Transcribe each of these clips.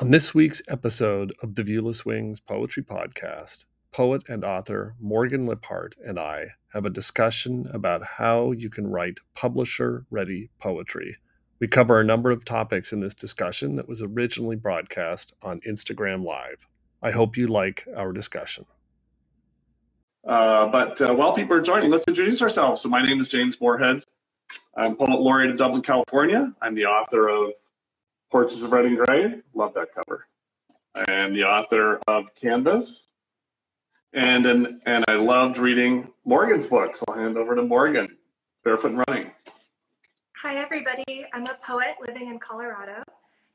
On this week's episode of the Viewless Wings Poetry Podcast, poet and author Morgan Liphart and I have a discussion about how you can write publisher ready poetry. We cover a number of topics in this discussion that was originally broadcast on Instagram Live. I hope you like our discussion. Uh, but uh, while people are joining, let's introduce ourselves. So, my name is James Morehead. I'm Poet Laureate of Dublin, California. I'm the author of Portraits of Red and Gray. Love that cover. And the author of Canvas. And, and, and I loved reading Morgan's books. I'll hand over to Morgan, Barefoot and Running. Hi, everybody. I'm a poet living in Colorado,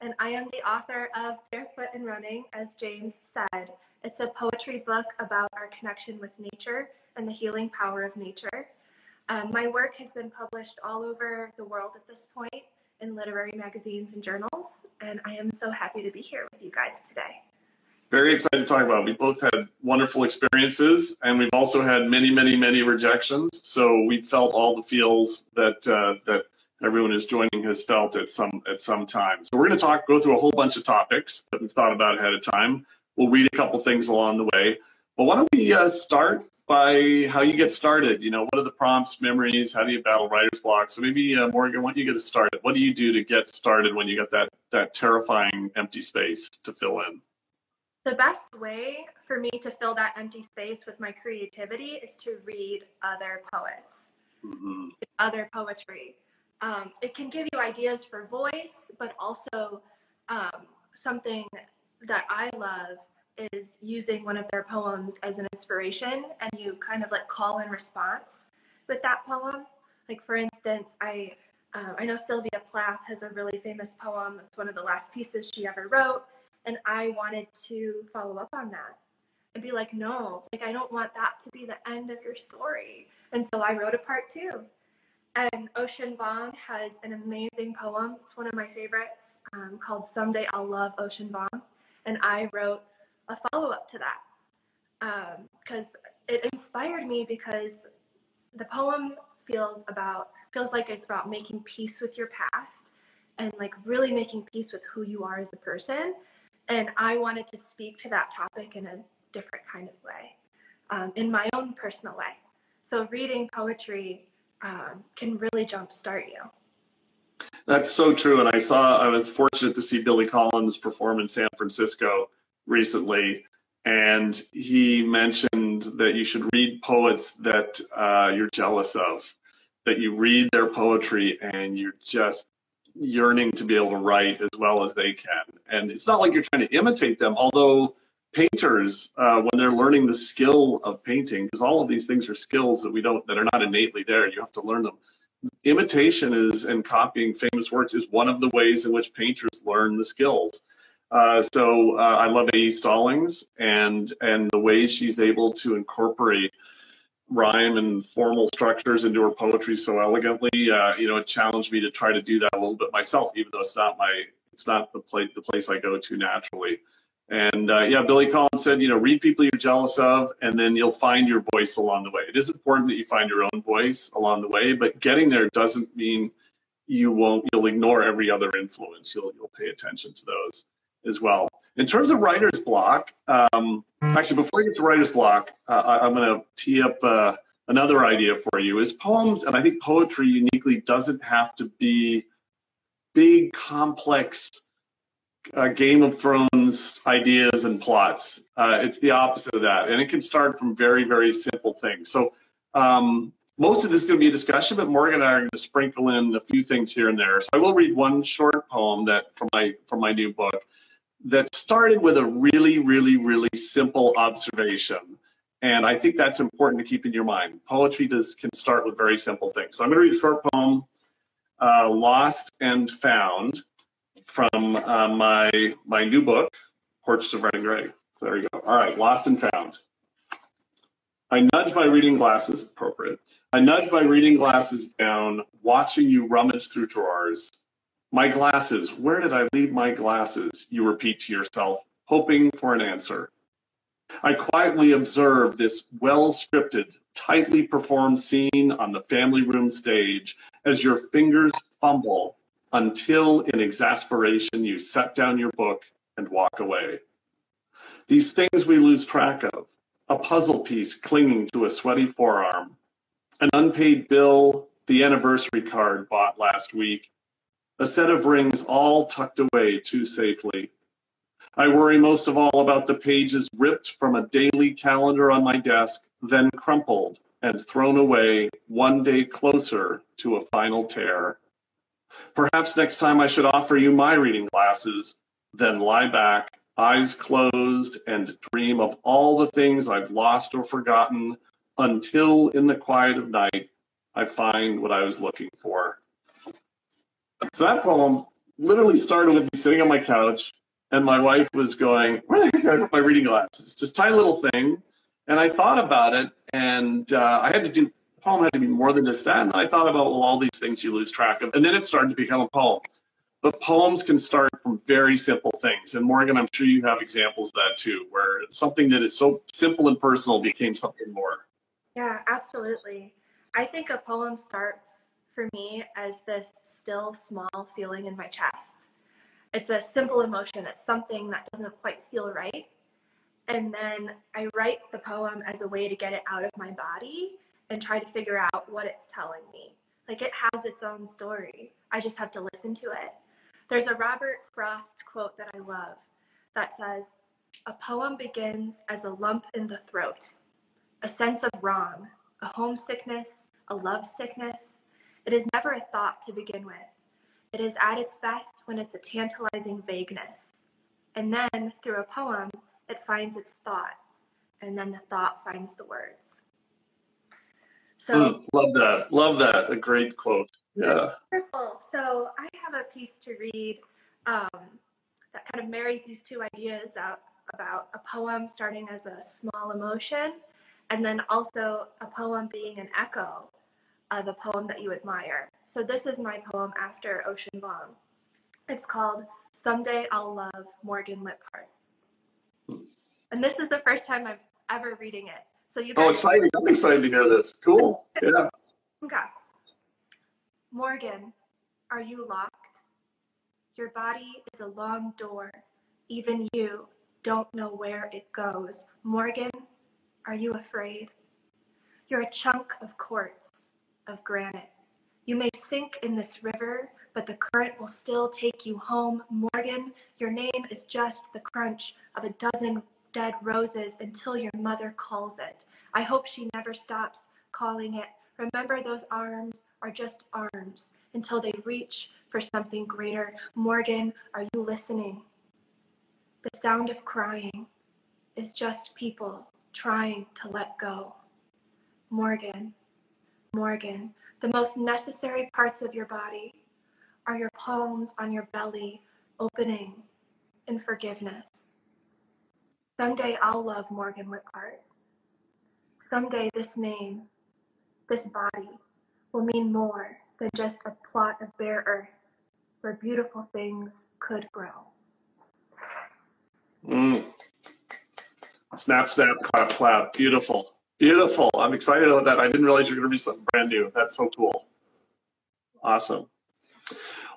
and I am the author of Barefoot and Running, as James said. It's a poetry book about our connection with nature and the healing power of nature. Um, my work has been published all over the world at this point, in literary magazines and journals, and I am so happy to be here with you guys today. Very excited to talk about. We both had wonderful experiences, and we've also had many, many, many rejections. So we felt all the feels that uh, that everyone who's joining has felt at some at some time. So we're going to talk, go through a whole bunch of topics that we've thought about ahead of time. We'll read a couple things along the way. But why don't we uh, start by how you get started. You know, what are the prompts, memories? How do you battle writer's block? So maybe uh, Morgan, why don't you get us started? What do you do to get started when you got that that terrifying empty space to fill in? The best way for me to fill that empty space with my creativity is to read other poets, mm-hmm. other poetry. Um, it can give you ideas for voice, but also um, something that I love is using one of their poems as an inspiration and you kind of like call in response with that poem. Like for instance, I uh, I know Sylvia Plath has a really famous poem. It's one of the last pieces she ever wrote, and I wanted to follow up on that and be like, no, like I don't want that to be the end of your story. And so I wrote a part two. And Ocean Vuong has an amazing poem. It's one of my favorites um, called Someday I'll Love Ocean Vuong. And I wrote a follow up to that because um, it inspired me because the poem feels about feels like it's about making peace with your past and like really making peace with who you are as a person. And i wanted to speak to that topic in a different kind of way um, in my own personal way. So reading poetry um, can really jumpstart you. That's so true. And i saw i was fortunate to see billy collins perform in san francisco recently, and he mentioned that you should read poets that uh, you're jealous of, that you read their poetry and you're just yearning to be able to write as well as they can. And it's not like you're trying to imitate them, although painters, uh, when they're learning the skill of painting, because all of these things are skills that we don't, that are not innately there, you have to learn them. Imitation is and copying famous works is one of the ways in which painters learn the skills. Uh, so uh, I love A.E. Stallings and and the way she's able to incorporate rhyme and formal structures into her poetry so elegantly. Uh, you know, it challenged me to try to do that a little bit myself, even though it's not my it's not the place the place I go to naturally. And uh, yeah, Billy Collins said, you know, read people you're jealous of, and then you'll find your voice along the way. It is important that you find your own voice along the way, but getting there doesn't mean you won't. You'll ignore every other influence. You'll you'll pay attention to those as well. In terms of writer's block, um, actually, before we get to writer's block, uh, I, am going to tee up uh, another idea for you. Is poems, and I think poetry uniquely doesn't have to be big, complex uh, Game of Thrones ideas and plots. Uh, it's the opposite of that, and it can start from very, very simple things. So. Um, most of this is going to be a discussion, but Morgan and I are going to sprinkle in a few things here and there. So I will read one short poem that from my from my new book that started with a really, really, really simple observation. And I think that's important to keep in your mind. Poetry does can start with very simple things. So I'm going to read a short poem, uh, "Lost and Found," from uh, my my new book, Portraits of Red and Gray. So there you go. All right, Lost and Found. I nudge my reading glasses, appropriate. I nudge my reading glasses down, watching you rummage through drawers. My glasses, where did I leave my glasses? You repeat to yourself, hoping for an answer. I quietly observe this well scripted, tightly performed scene on the family room stage as your fingers fumble until, in exasperation, you set down your book and walk away. These things we lose track of a puzzle piece clinging to a sweaty forearm, an unpaid bill, the anniversary card bought last week, a set of rings all tucked away too safely. I worry most of all about the pages ripped from a daily calendar on my desk, then crumpled and thrown away one day closer to a final tear. Perhaps next time I should offer you my reading glasses, then lie back eyes closed, and dream of all the things I've lost or forgotten until in the quiet of night I find what I was looking for. So that poem literally started with me sitting on my couch and my wife was going, Where the heck did I put my reading glasses? This tiny little thing. And I thought about it and uh, I had to do, the poem had to be more than just that. And I thought about, well, all these things you lose track of. And then it started to become a poem. But poems can start from very simple things. And Morgan, I'm sure you have examples of that too, where something that is so simple and personal became something more. Yeah, absolutely. I think a poem starts for me as this still small feeling in my chest. It's a simple emotion, it's something that doesn't quite feel right. And then I write the poem as a way to get it out of my body and try to figure out what it's telling me. Like it has its own story. I just have to listen to it. There's a Robert Frost quote that I love that says, A poem begins as a lump in the throat, a sense of wrong, a homesickness, a love sickness. It is never a thought to begin with. It is at its best when it's a tantalizing vagueness. And then, through a poem, it finds its thought, and then the thought finds the words. So, mm, love that. Love that. A great quote. Yeah. Wonderful. So I have a piece to read um, that kind of marries these two ideas out about a poem starting as a small emotion and then also a poem being an echo of a poem that you admire. So this is my poem after Ocean Vuong. It's called Someday I'll Love Morgan Liphart. And this is the first time I'm ever reading it. So you guys- Oh, exciting. I'm excited to hear this. Cool. Yeah. okay. Morgan, are you locked? Your body is a long door. Even you don't know where it goes. Morgan, are you afraid? You're a chunk of quartz, of granite. You may sink in this river, but the current will still take you home. Morgan, your name is just the crunch of a dozen dead roses until your mother calls it. I hope she never stops calling it. Remember those arms are just arms until they reach for something greater. Morgan, are you listening? The sound of crying is just people trying to let go. Morgan, Morgan, the most necessary parts of your body are your palms on your belly opening in forgiveness. Someday I'll love Morgan Liphart. Someday this name, this body, will mean more than just a plot of bare earth where beautiful things could grow. Mm. Snap, snap, clap, clap. Beautiful. Beautiful. I'm excited about that. I didn't realize you were going to be something brand new. That's so cool. Awesome.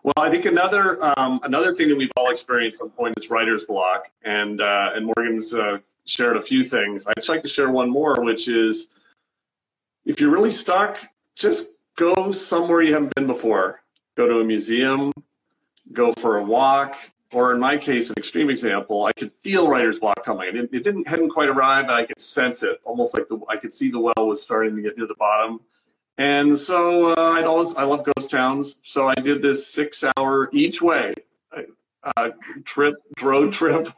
Well, I think another um, another thing that we've all experienced at some point is writer's block, and uh, and Morgan's uh, shared a few things. I'd just like to share one more, which is if you're really stuck, just go somewhere you haven't been before. Go to a museum, go for a walk, or in my case, an extreme example, I could feel writer's block coming. It, it didn't hadn't quite arrived, but I could sense it, almost like the I could see the well was starting to get near the bottom. And so uh, I'd always I love ghost towns, so I did this six hour each way uh, trip, road trip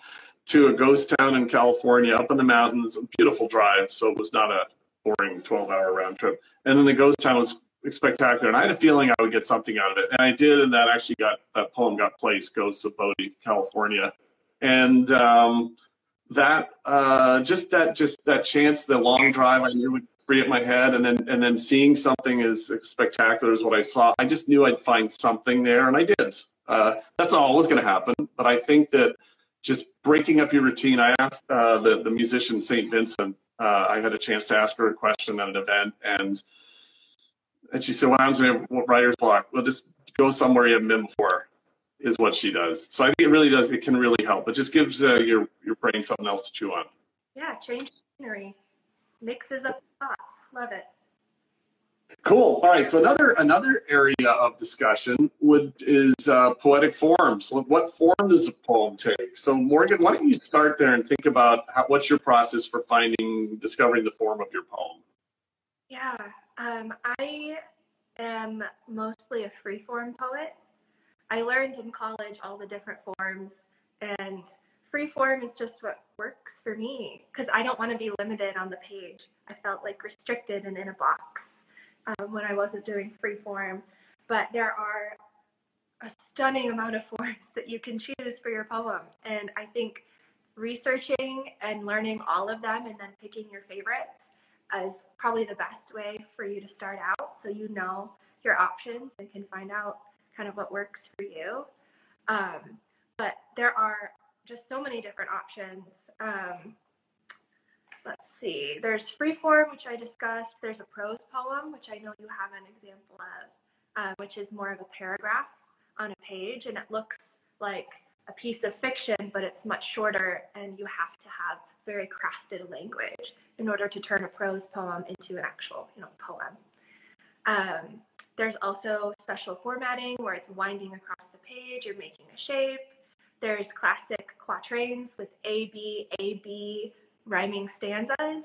to a ghost town in California, up in the mountains. A beautiful drive, so it was not a boring 12 hour round trip. And then the ghost town was spectacular. And I had a feeling I would get something out of it. And I did. And that actually got, that poem got placed, Ghosts of Bodie, California. and um, that uh, just that just that chance, the long drive, I knew would free up my head, and then and then seeing something as spectacular as what I saw, I just knew I'd find something there, and I did. Uh, that's not always going to happen, but I think that just breaking up your routine. I asked uh, the the musician Saint Vincent. Uh, I had a chance to ask her a question at an event, and and she said, "What happens when you have writer's block? Well, just go somewhere you haven't been before." Is what she does. So I think it really does. It can really help. It just gives uh, your your brain something else to chew on. Yeah, change scenery, mixes up thoughts. Love it. Cool. All right. So another another area of discussion would is uh, poetic forms. What, what, form does a poem take? So Morgan, why don't you start there and think about how, what's your process for finding discovering the form of your poem? Yeah, um, I am mostly a free form poet. I learned in college all the different forms, and free form is just what works for me because I don't want to be limited on the page. I felt like restricted and in a box um, when I wasn't doing free form. But there are a stunning amount of forms that you can choose for your poem. And I think researching and learning all of them and then picking your favorites is probably the best way for you to start out so you know your options and can find out kind of what works for you. Um, but there are just so many different options. Um, let's see, there's freeform, which I discussed. There's a prose poem, which I know you have an example of, uh, which is more of a paragraph on a page, and it looks like a piece of fiction, but it's much shorter, and you have to have very crafted language in order to turn a prose poem into an actual, you know, poem. Um, there's also special formatting where it's winding across the page, you're making a shape. There's classic quatrains with A, B, A, B, rhyming stanzas.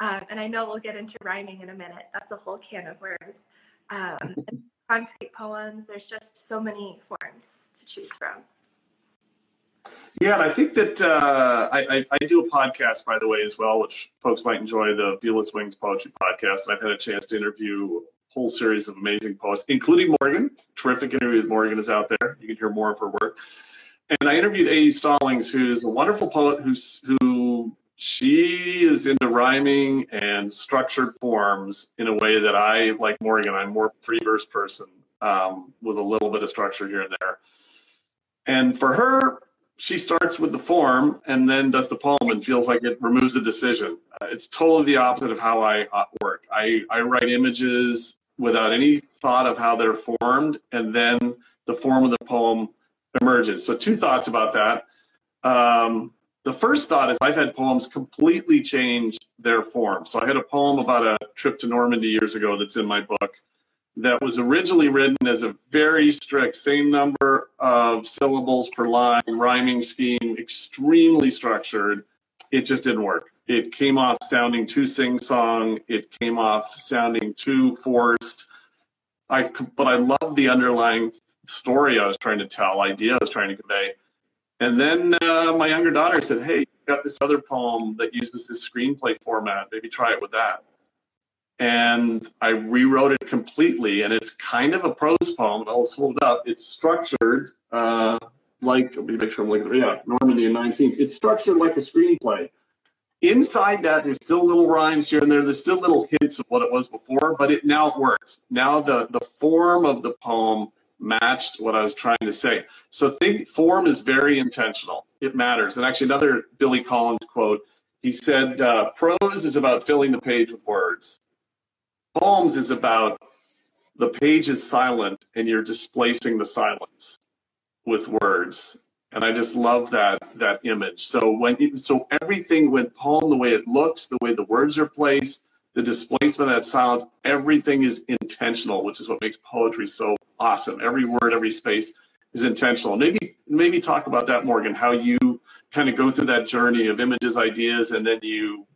Um, and I know we'll get into rhyming in a minute. That's a whole can of worms. Um, concrete poems, there's just so many forms to choose from. Yeah, and I think that uh, I, I, I, do a podcast, by the way, as well, which folks might enjoy the Viewless Wings Poetry Podcast. And I've had a chance to interview a whole series of amazing poets, including Morgan. Terrific interview with Morgan is out there. You can hear more of her work. And I interviewed A.E. Stallings, who's a wonderful poet who's, who she is into rhyming and structured forms in a way that I, like Morgan, I'm more free verse person um, with a little bit of structure here and there. And for her, she starts with the form and then does the poem and feels like it removes a decision. Uh, it's totally the opposite of how I uh, work. I, I write images without any thought of how they're formed, and then the form of the poem emerges. So, two thoughts about that. Um, the first thought is I've had poems completely change their form. So I had a poem about a trip to Normandy years ago that's in my book that was originally written as a very strict, same number of syllables per line, rhyming scheme, extremely structured. It just didn't work. It came off sounding too sing song. It came off sounding too forced. I, but I love the underlying story I was trying to tell, idea I was trying to convey. And then uh, my younger daughter said, Hey, got this other poem that uses this screenplay format. Maybe try it with that. And I rewrote it completely. And it's kind of a prose poem. I'll hold it up. It's structured uh, like, let me make sure I'm looking, yeah, Normandy in 19th. It's structured like a screenplay. Inside that, there's still little rhymes here and there. There's still little hints of what it was before, but it now it works. Now the, the form of the poem matched what I was trying to say. So think form is very intentional. It matters. And actually, another Billy Collins quote, he said, uh, prose is about filling the page with words. Poems is about the page is silent and you're displacing the silence with words. And I just love that that image. So when so everything went poem, the way it looks, the way the words are placed, the displacement of that silence, everything is intentional, which is what makes poetry so awesome. Every word, every space is intentional. Maybe maybe talk about that, Morgan, how you kind of go through that journey of images, ideas, and then you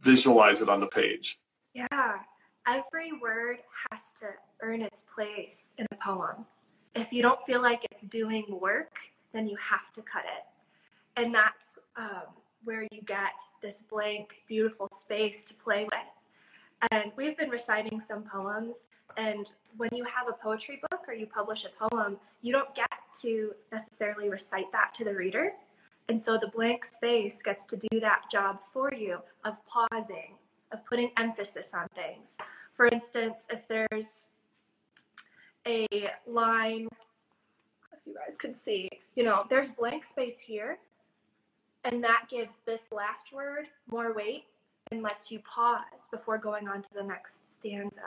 visualize it on the page. Yeah. Every word has to earn its place in a poem. If you don't feel like it's doing work, then you have to cut it. And that's um, where you get this blank, beautiful space to play with. And we've been reciting some poems. And when you have a poetry book or you publish a poem, you don't get to necessarily recite that to the reader. And so the blank space gets to do that job for you of pausing, of putting emphasis on things. For instance, if there's a line, if you guys could see, you know, there's blank space here, and that gives this last word more weight and lets you pause before going on to the next stanza.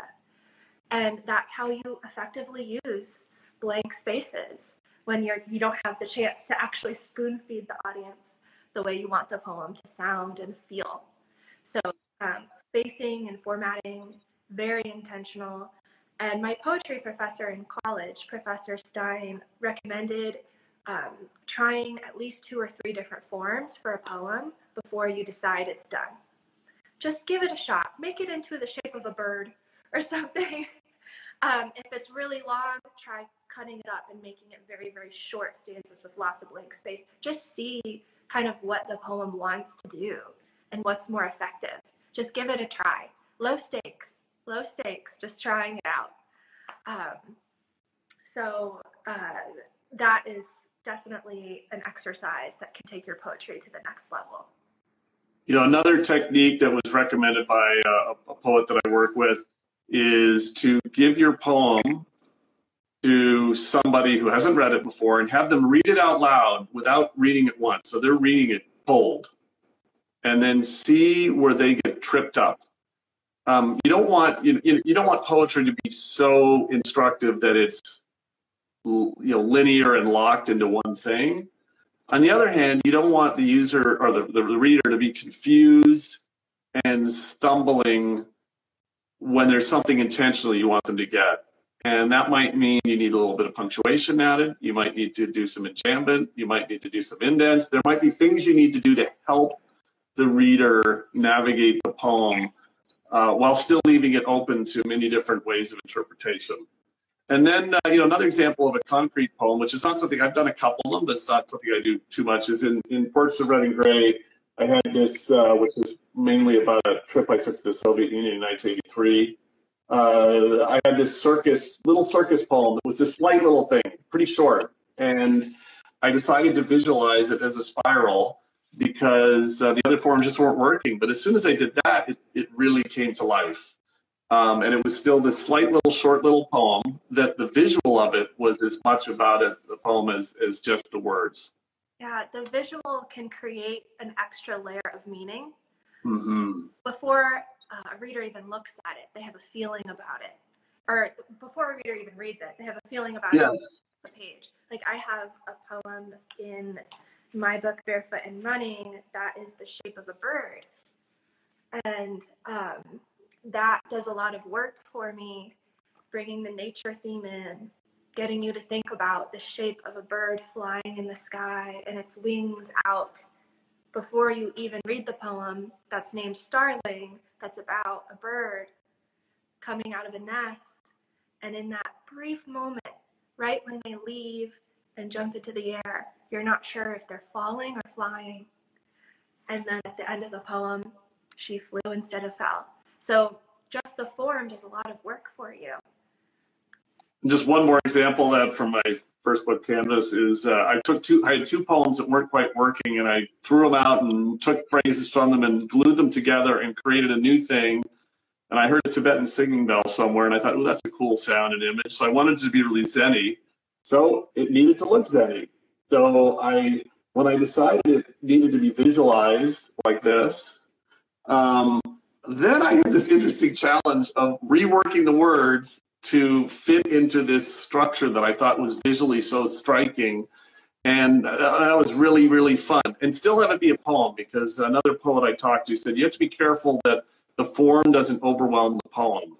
And that's how you effectively use blank spaces when you're you don't have the chance to actually spoon feed the audience the way you want the poem to sound and feel. So um, spacing and formatting, very intentional. And my poetry professor in college, Professor Stein, recommended um, trying at least two or three different forms for a poem before you decide it's done. Just give it a shot. Make it into the shape of a bird or something. um, if it's really long, try cutting it up and making it very, very short stanzas with lots of blank space. Just see kind of what the poem wants to do and what's more effective. Just give it a try. Low stakes, low stakes, just trying it out. Um, so uh, that is definitely an exercise that can take your poetry to the next level. You know, another technique that was recommended by uh, a poet that I work with is to give your poem to somebody who hasn't read it before and have them read it out loud without reading it once. So they're reading it cold and then see where they get tripped up. Um, you don't want you, you don't want poetry to be so instructive that it's you know linear and locked into one thing. On the other hand, you don't want the user or the, the reader to be confused and stumbling when there's something intentionally you want them to get. And that might mean you need a little bit of punctuation added. You might need to do some enjambment. You might need to do some indents. There might be things you need to do to help the reader navigate the poem uh, while still leaving it open to many different ways of interpretation. And then, uh, you know, another example of a concrete poem, which is not something I've done a couple of them, but it's not something I do too much, is in, in Portraits of Red and Gray. I had this, uh, which is mainly about a trip I took to the Soviet Union in 1983. Uh, I had this circus, little circus poem. It was this slight little thing, pretty short. And I decided to visualize it as a spiral because uh, the other forms just weren't working. But as soon as I did that, it, it really came to life. Um, and it was still this slight little short little poem that the visual of it was as much about it, the poem as, as just the words. Yeah, the visual can create an extra layer of meaning. Mm-hmm. Before uh, a reader even looks at it, they have a feeling about it. Or before a reader even reads it, they have a feeling about yeah. it the page. Like I have a poem in my book, Barefoot and Running, that is the shape of a bird. And um, that does a lot of work for me, bringing the nature theme in, getting you to think about the shape of a bird flying in the sky and its wings out before you even read the poem that's named Starling, that's about a bird coming out of a nest. And in that brief moment, right when they leave and jump into the air, you're not sure if they're falling or flying. And then at the end of the poem, she flew instead of fell. So just the form does a lot of work for you. Just one more example that from my first book canvas is uh, I took two I had two poems that weren't quite working and I threw them out and took phrases from them and glued them together and created a new thing. And I heard a Tibetan singing bell somewhere and I thought, oh, that's a cool sound and image. So I wanted to be really zenny. So it needed to look zenny. So I when I decided it needed to be visualized like this, um, then I had this interesting challenge of reworking the words to fit into this structure that I thought was visually so striking. And uh, that was really, really fun. And still have it be a poem because another poet I talked to said you have to be careful that the form doesn't overwhelm the poem,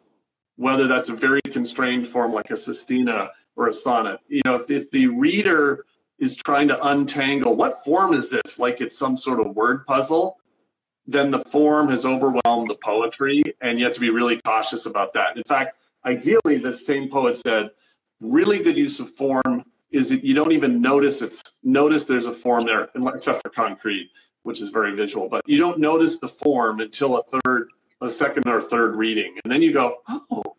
whether that's a very constrained form like a sestina or a sonnet. You know, if, if the reader is trying to untangle what form is this, like it's some sort of word puzzle, then the form has overwhelmed the poetry, and you have to be really cautious about that. In fact, ideally, the same poet said, really good use of form is that you don't even notice it's notice there's a form there, except for concrete, which is very visual. But you don't notice the form until a third, a second or third reading, and then you go, oh,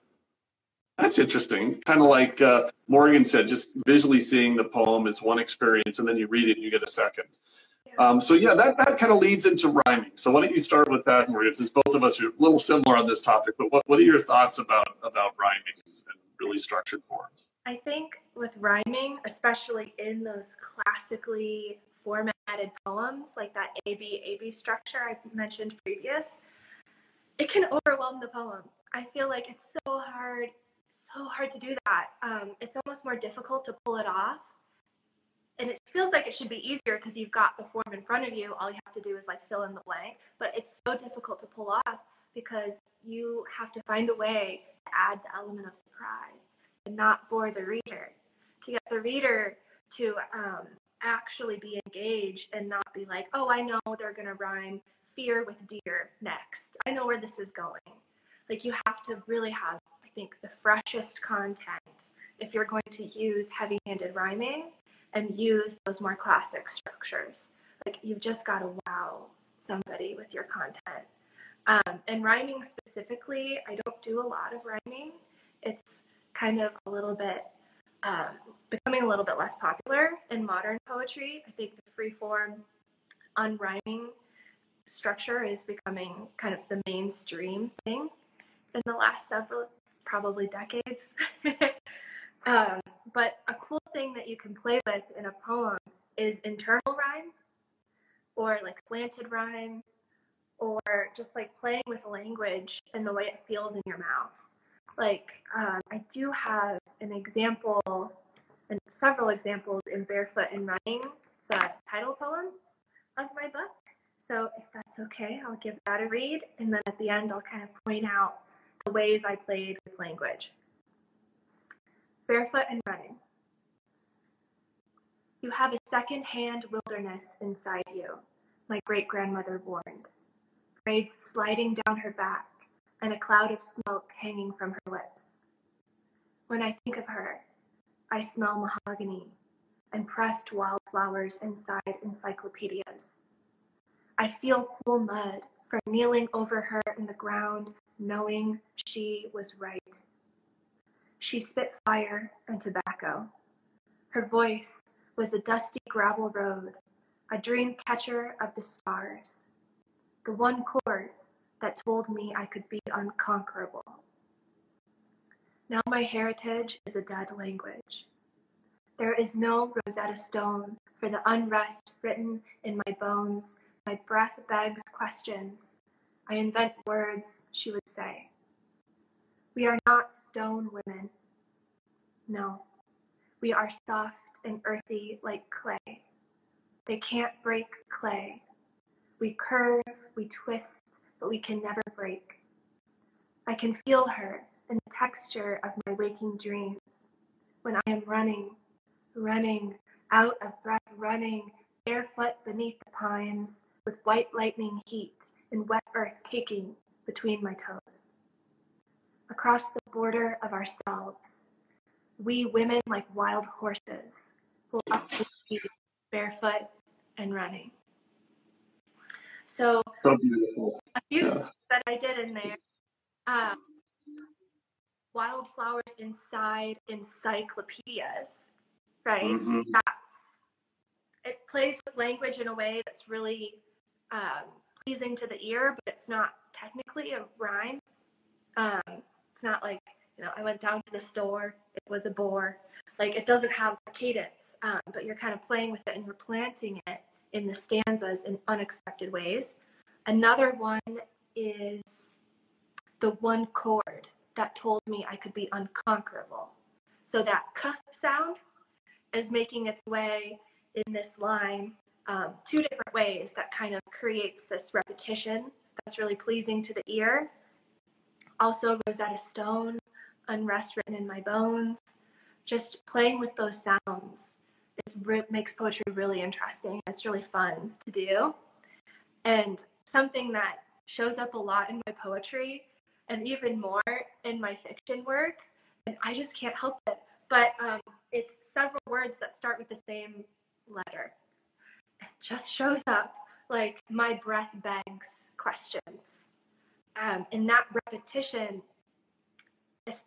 that's interesting. Kind of like uh, Morgan said, just visually seeing the poem is one experience, and then you read it and you get a second. Um, so yeah, that, that kind of leads into rhyming. So why don't you start with that, Morgan? Since both of us are a little similar on this topic, but what, what are your thoughts about about rhyming and really structured forms? I think with rhyming, especially in those classically formatted poems like that AB AB structure I mentioned previous, it can overwhelm the poem. I feel like it's so hard, so hard to do that. Um, it's almost more difficult to pull it off. And it feels like it should be easier because you've got the form in front of you. All you have to do is like fill in the blank. But it's so difficult to pull off because you have to find a way to add the element of surprise and not bore the reader. To get the reader to um, actually be engaged and not be like, oh, I know they're going to rhyme fear with deer next. I know where this is going. Like you have to really have, think, the freshest content if you're going to use heavy handed rhyming and use those more classic structures. Like you've just got to wow somebody with your content. Um, and rhyming specifically, I don't do a lot of rhyming. It's kind of a little bit um, becoming a little bit less popular in modern poetry. I think the free form unrhyming structure is becoming kind of the mainstream thing in the last several, probably decades. um, but a cool thing that you can play with in a poem is internal rhyme or like slanted rhyme or just like playing with language and the way it feels in your mouth. Like, um, I do have an example and several examples in Barefoot and Running, the title poem of my book. So if that's okay, I'll give that a read. And then at the end, I'll kind of point out the ways I played with language. Barefoot and running. You have a second-hand wilderness inside you, my great-grandmother warned. Braids sliding down her back and a cloud of smoke hanging from her lips. When I think of her, I smell mahogany and pressed wildflowers inside encyclopedias. I feel cool mud from kneeling over her in the ground, knowing she was right. She spit fire and tobacco. Her voice was a dusty gravel road, a dream catcher of the stars, the one chord that told me I could be unconquerable. Now my heritage is a dead language. There is no Rosetta Stone for the unrest written in my bones my breath begs questions. I invent words, she would say. We are not stone women. No, we are soft and earthy like clay. They can't break clay. We curve, we twist, but we can never break. I can feel her in the texture of my waking dreams when I am running, running, out of breath, running, barefoot beneath the pines, with white lightning heat and wet earth caking between my toes. Across the border of ourselves, we women like wild horses pull up the street barefoot and running. So, so a few yeah. that I did in there. Um, wildflowers inside encyclopedias, right? Mm-hmm. it plays with language in a way that's really um, pleasing to the ear, but it's not technically a rhyme. Um, it's not like, you know, I went down to the store, it was a bore. Like it doesn't have cadence, um, but you're kind of playing with it and you're planting it in the stanzas in unexpected ways. Another one is the one chord that told me I could be unconquerable. So that k sound is making its way in this line um, two different ways that kind of creates this repetition that's really pleasing to the ear. Also, Rosetta Stone, Unrest Written in My Bones. Just playing with those sounds is makes poetry really interesting. It's really fun to do. And something that shows up a lot in my poetry and even more in my fiction work, and I just can't help it. But um, it's several words that start with the same letter just shows up like my breath begs questions. Um, and that repetition,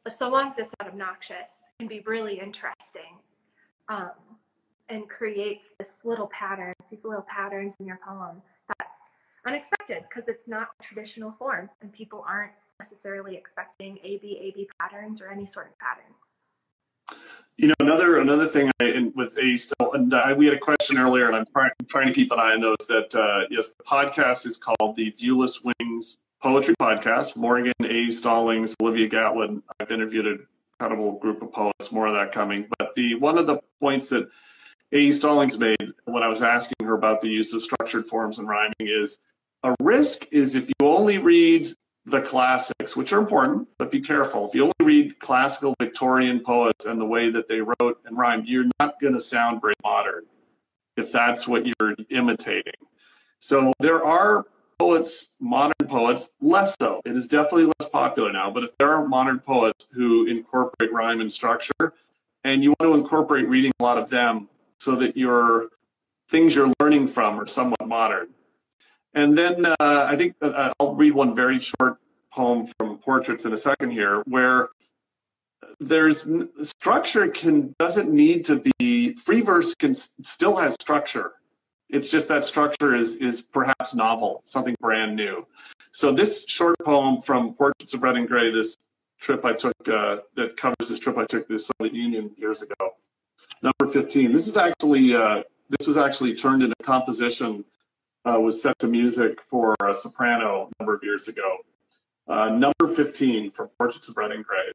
so long as it's not obnoxious, can be really interesting. Um, and creates this little pattern, these little patterns in your poem that's unexpected because it's not traditional form and people aren't necessarily expecting A B A B patterns or any sort of pattern. You know, another another thing I, in, with A and I, we had a question earlier, and I'm trying, trying to keep an eye on those. That uh, yes, the podcast is called the Viewless Wings Poetry Podcast. Morgan A. Stallings, Olivia Gatwood. I've interviewed an incredible group of poets. More of that coming. But the one of the points that A. Stallings made when I was asking her about the use of structured forms and rhyming is a risk is if you only read the classics, which are important, but be careful. If you only read classical Victorian poets and the way that they wrote and rhymed, you're not going to sound very modern if that's what you're imitating. So there are poets, modern poets, less so. It is definitely less popular now, but if there are modern poets who incorporate rhyme and structure, and you want to incorporate reading a lot of them so that your things you're learning from are somewhat modern and then uh, I think uh, I'll read one very short poem from Portraits in a second here, where there's structure can doesn't need to be free verse can still has structure. It's just that structure is is perhaps novel, something brand new. So this short poem from Portraits of Red and Gray, this trip I took uh, that covers this trip I took to the Soviet Union years ago. Number 15. This is actually uh, this was actually turned into composition uh, was set to music for a soprano a number of years ago. Uh, number 15 from Portraits of Red and Gray.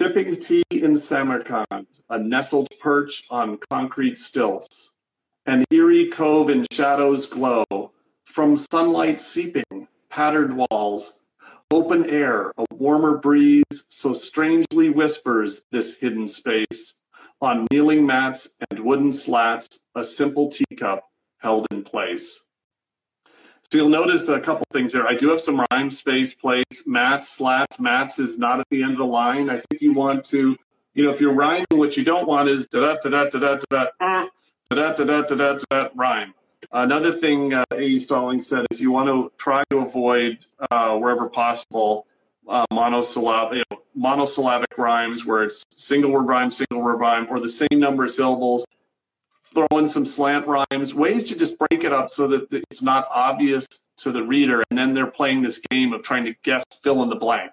Sipping tea in Samarkand, a nestled perch on concrete stilts. An eerie cove in shadows glow, from sunlight seeping, patterned walls, open air, a warmer breeze, so strangely whispers this hidden space. On kneeling mats and wooden slats, a simple teacup held in place. You'll notice a couple things there. I do have some rhyme space place. Mats, slats, mats is not at the end of the line. I think you want to, you know, if you're rhyming, what you don't want is da da da da da da da da da da da da da da rhyme. Another thing uh, A. Stallings said is you want to try to avoid uh, wherever possible uh, monosyllabic, you know, monosyllabic rhymes where it's single word rhyme, single word rhyme, or the same number of syllables throw in some slant rhymes, ways to just break it up so that it's not obvious to the reader. And then they're playing this game of trying to guess, fill in the blank.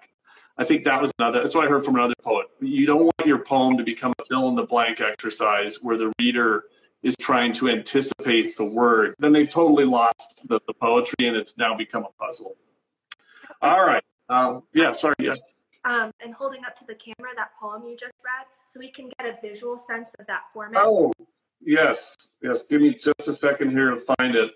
I think that was another, that's what I heard from another poet. You don't want your poem to become a fill in the blank exercise where the reader is trying to anticipate the word. Then they've totally lost the, the poetry and it's now become a puzzle. All right. Um, yeah, sorry. Yeah. Um, and holding up to the camera that poem you just read so we can get a visual sense of that format. Oh, Yes, yes. Give me just a second here to find it.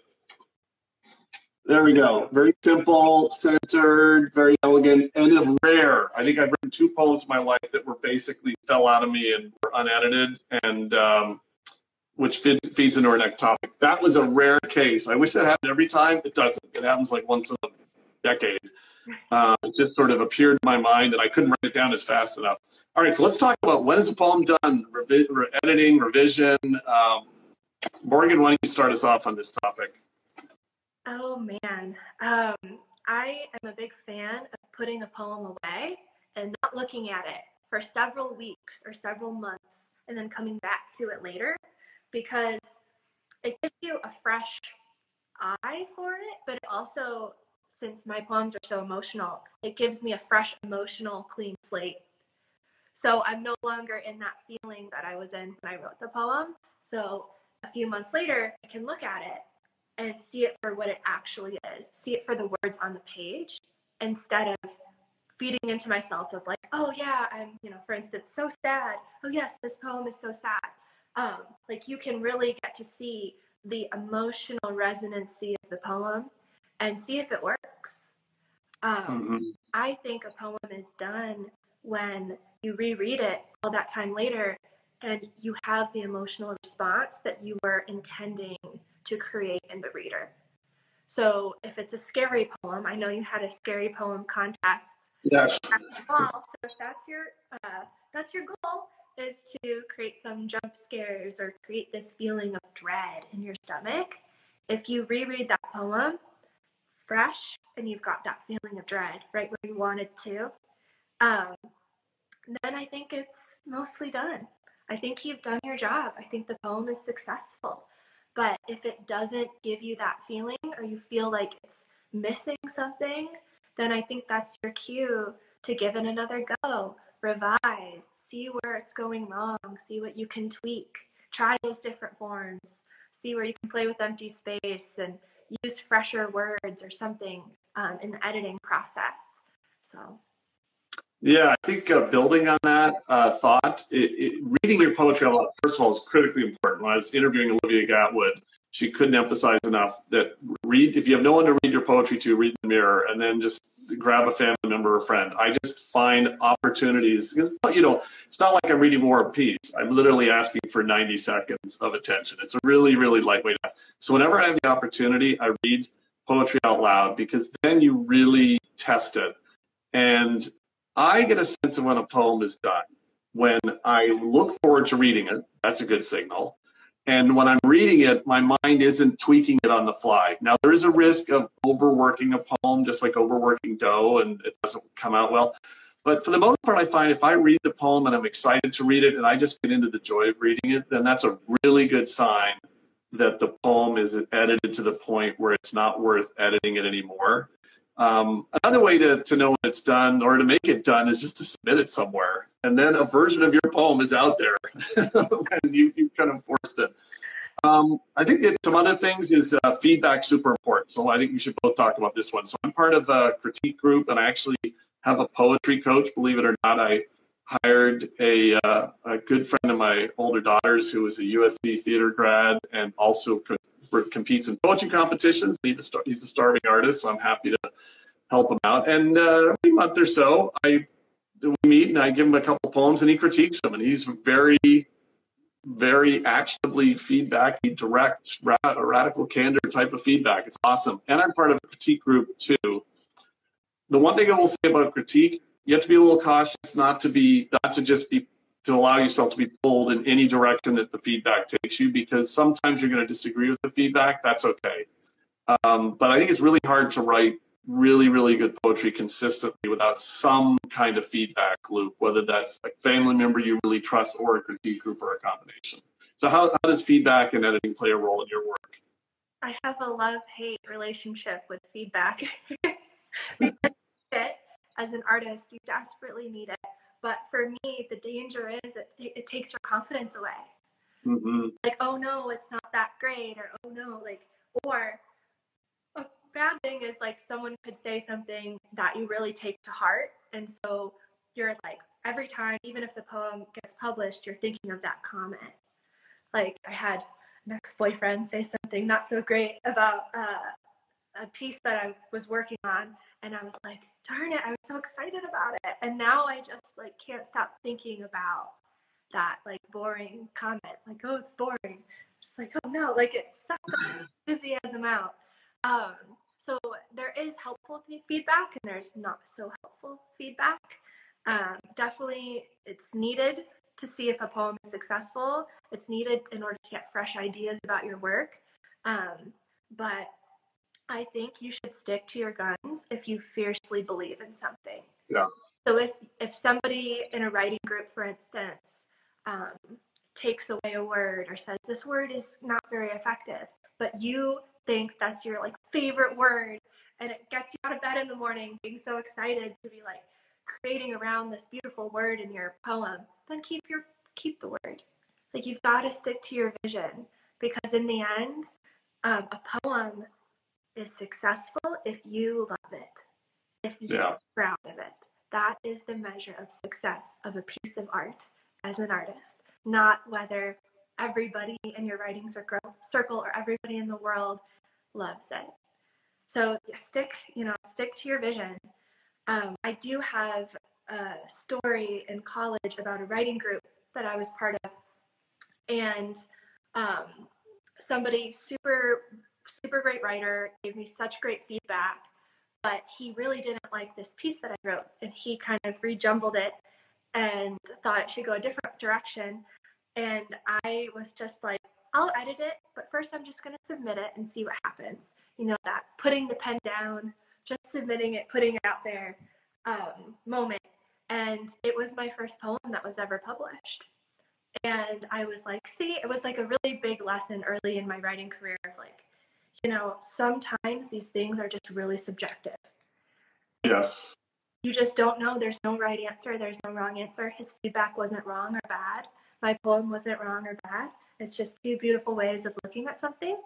There we go. Very simple, centered, very elegant, and rare. I think I've written two poems in my life that were basically fell out of me and were unedited, and um, which feeds, feeds into our next topic. That was a rare case. I wish that happened every time. It doesn't. It happens like once in a decade. Uh, it just sort of appeared in my mind, and I couldn't write it down as fast enough. All right, so let's talk about when is a poem done, Revi- re- editing, revision. Um, Morgan, why don't you start us off on this topic? Oh man, um, I am a big fan of putting a poem away and not looking at it for several weeks or several months and then coming back to it later because it gives you a fresh eye for it, but it also since my poems are so emotional, it gives me a fresh emotional clean slate. So I'm no longer in that feeling that I was in when I wrote the poem. So a few months later, I can look at it and see it for what it actually is, see it for the words on the page instead of feeding into myself of like, oh yeah, I'm, you know, for instance, so sad. Oh yes, this poem is so sad. Um, like you can really get to see the emotional resonancy of the poem and see if it works. Um, mm-hmm. I think a poem is done when you reread it all that time later and you have the emotional response that you were intending to create in the reader. So if it's a scary poem, I know you had a scary poem contest. Yes. So if that's your uh, that's your goal is to create some jump scares or create this feeling of dread in your stomach. If you reread that poem, fresh and you've got that feeling of dread right where you wanted to, um, then I think it's mostly done. I think you've done your job. I think the poem is successful. But if it doesn't give you that feeling or you feel like it's missing something, then I think that's your cue to give it another go, revise, see where it's going wrong, see what you can tweak, try those different forms, see where you can play with empty space and use fresher words or something um, in the editing process. So. Yeah, I think uh, building on that uh, thought, it, it, reading your poetry a lot, first of all, is critically important. When I was interviewing Olivia Gatwood, she couldn't emphasize enough that read, if you have no one to read your poetry to, read the mirror and then just grab a family member or friend. I just find opportunities, because, you know, it's not like I'm reading War and Peace. I'm literally asking for 90 seconds of attention. It's a really, really lightweight ask. So whenever I have the opportunity, I read poetry out loud because then you really test it. And I get a sense of when a poem is done. When I look forward to reading it, that's a good signal. And when I'm reading it, my mind isn't tweaking it on the fly. Now, there is a risk of overworking a poem, just like overworking dough, and it doesn't come out well. But for the most part, I find if I read the poem and I'm excited to read it and I just get into the joy of reading it, then that's a really good sign that the poem is edited to the point where it's not worth editing it anymore. Um, another way to, to know when it's done or to make it done is just to submit it somewhere. And then a version of your poem is out there and you, you kind of forced it. Um, I think that some other things is uh, feedback super important. So I think we should both talk about this one. So I'm part of a critique group and I actually have a poetry coach. Believe it or not, I hired a, uh, a good friend of my older daughter's who was a USC theater grad and also could competes in poetry competitions. He's a starving artist, so I'm happy to help him out. And uh, every month or so, I we meet and I give him a couple poems and he critiques them. And he's very, very actively feedback, direct, ra- radical candor type of feedback. It's awesome. And I'm part of a critique group too. The one thing I will say about critique, you have to be a little cautious not to be not to just be to allow yourself to be pulled in any direction that the feedback takes you because sometimes you're going to disagree with the feedback. That's okay. Um, but I think it's really hard to write really, really good poetry consistently without some kind of feedback loop, whether that's a family member you really trust or a critique group or a combination. So, how, how does feedback and editing play a role in your work? I have a love hate relationship with feedback. As an artist, you desperately need it but for me, the danger is it, it takes your confidence away. Mm-hmm. Like, oh no, it's not that great, or oh no, like, or a bad thing is like someone could say something that you really take to heart. And so you're like, every time, even if the poem gets published, you're thinking of that comment. Like, I had an ex boyfriend say something not so great about uh, a piece that I was working on. And I was like, darn it, I was so excited about it. And now I just like can't stop thinking about that like boring comment. Like, oh, it's boring. Just like, oh no, like it sucks enthusiasm out. Um, so there is helpful feedback and there's not so helpful feedback. Um, definitely, it's needed to see if a poem is successful. It's needed in order to get fresh ideas about your work. Um, but I think you should stick to your guns if you fiercely believe in something. Yeah. So if if somebody in a writing group, for instance, um, takes away a word or says this word is not very effective, but you think that's your like favorite word, and it gets you out of bed in the morning, being so excited to be like creating around this beautiful word in your poem, then keep your keep the word. Like you've got to stick to your vision because in the end, um, a poem is successful if you love it, if you're yeah. proud of it. That is the measure of success of a piece of art as an artist, not whether everybody in your writing circle, circle or everybody in the world loves it. So stick, you know, stick to your vision. Um, I do have a story in college about a writing group that I was part of, and um, somebody super super great writer, gave me such great feedback, but he really didn't like this piece that I wrote and he kind of rejumbled it and thought it should go a different direction. And I was just like, I'll edit it, but first I'm just going to submit it and see what happens. You know, that putting the pen down, just submitting it, putting it out there um, moment. And it was my first poem that was ever published. And I was like, see, it was like a really big lesson early in my writing career of like, you know, sometimes these things are just really subjective. Yes. You just don't know. There's no right answer. There's no wrong answer. His feedback wasn't wrong or bad. My poem wasn't wrong or bad. It's just two beautiful ways of looking at something.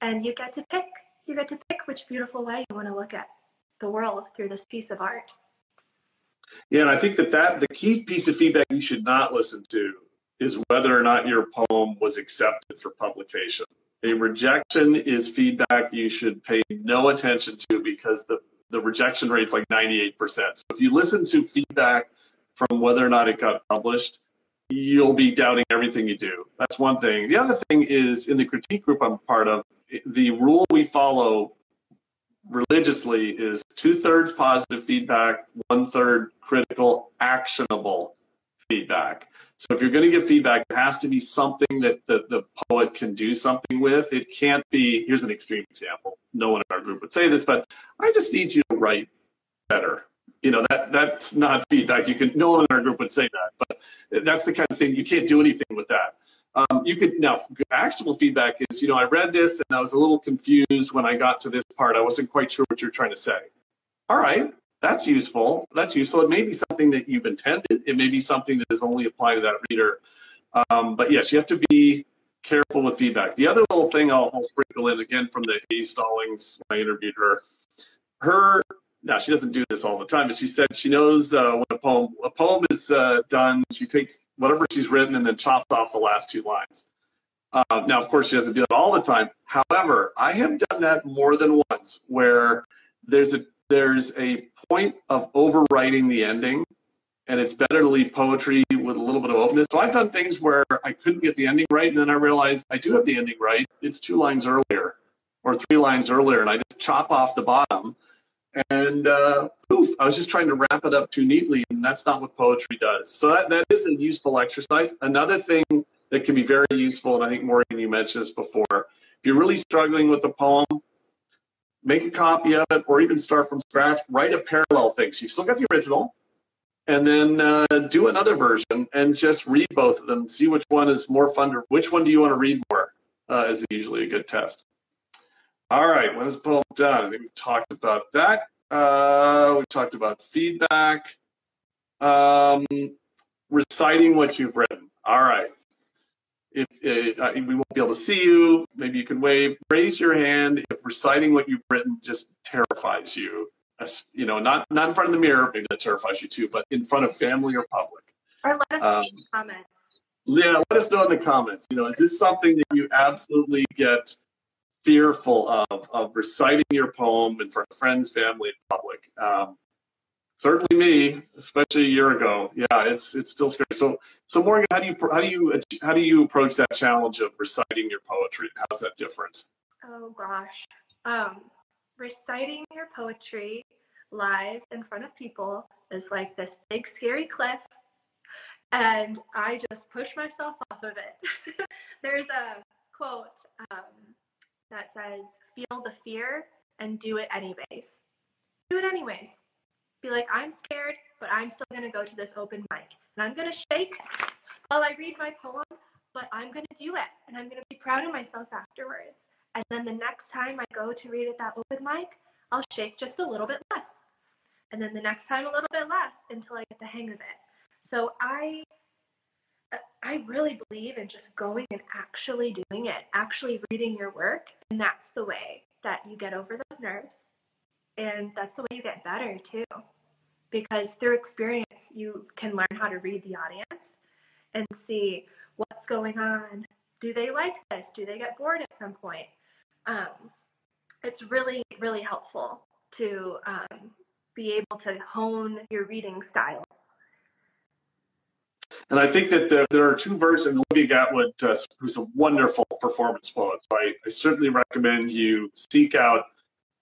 And you get to pick. You get to pick which beautiful way you want to look at the world through this piece of art. Yeah, and I think that, that the key piece of feedback you should not listen to is whether or not your poem was accepted for publication. A rejection is feedback you should pay no attention to because the, the rejection rate's like 98%. So if you listen to feedback from whether or not it got published, you'll be doubting everything you do. That's one thing. The other thing is in the critique group I'm part of, the rule we follow religiously is two thirds positive feedback, one third critical, actionable feedback. So if you're going to give feedback, it has to be something that the, the poet can do something with. It can't be, here's an extreme example. No one in our group would say this, but I just need you to write better. You know, that that's not feedback. You can no one in our group would say that, but that's the kind of thing you can't do anything with that. Um, you could now actionable feedback is, you know, I read this and I was a little confused when I got to this part. I wasn't quite sure what you're trying to say. All right, that's useful. That's useful. It may be something that you've intended. It may be something that is only applied to that reader. Um, but yes, you have to be careful with feedback. The other little thing I'll, I'll sprinkle in again from the Hays Stallings I interviewed her. Her now she doesn't do this all the time, but she said she knows uh, when a poem a poem is uh, done. She takes whatever she's written and then chops off the last two lines. Uh, now, of course, she doesn't do it all the time. However, I have done that more than once, where there's a there's a point of overwriting the ending, and it's better to leave poetry with a little bit of openness. So I've done things where I couldn't get the ending right, and then I realized I do have the ending right. It's two lines earlier or three lines earlier, and I just chop off the bottom. And uh, poof, I was just trying to wrap it up too neatly, and that's not what poetry does. So that, that is a useful exercise. Another thing that can be very useful, and I think Morgan, you mentioned this before, if you're really struggling with a poem, make a copy of it, or even start from scratch. Write a parallel thing. So you still got the original, and then uh, do another version and just read both of them. See which one is more fun. To, which one do you want to read more? Uh, is usually a good test. All right, when is poem done? I think we've talked about that. Uh, we talked about feedback. Um, reciting what you've written. All right if uh, we won't be able to see you, maybe you can wave. Raise your hand if reciting what you've written just terrifies you. You know, not not in front of the mirror, maybe that terrifies you too, but in front of family or public. Or let us know um, in the comments. Yeah, let us know in the comments. You know, is this something that you absolutely get fearful of of reciting your poem in front of friends, family, and public? Um, certainly me, especially a year ago. Yeah, it's it's still scary. So so Morgan, how do you how do you how do you approach that challenge of reciting your poetry? How's that different? Oh gosh, um, reciting your poetry live in front of people is like this big scary cliff, and I just push myself off of it. There's a quote um, that says, "Feel the fear and do it anyways." Do it anyways be like, I'm scared, but I'm still going to go to this open mic. And I'm going to shake while I read my poem, but I'm going to do it. And I'm going to be proud of myself afterwards. And then the next time I go to read at that open mic, I'll shake just a little bit less. And then the next time a little bit less until I get the hang of it. So I I really believe in just going and actually doing it, actually reading your work, and that's the way that you get over those nerves and that's the way you get better too. Because through experience, you can learn how to read the audience and see what's going on. Do they like this? Do they get bored at some point? Um, it's really, really helpful to um, be able to hone your reading style. And I think that there, there are two versions. Olivia Gatwood, uh, who's a wonderful performance poet, I certainly recommend you seek out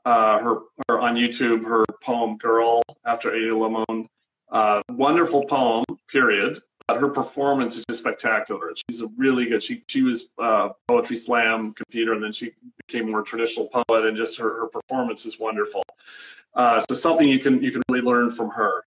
uh, her, her, on YouTube her poem "Girl" after Ada Limon. Uh, wonderful poem, period. But her performance is just spectacular. She's a really good. She she was uh, poetry slam competer, and then she became more traditional poet, and just her, her performance is wonderful. Uh, so something you can you can really learn from her.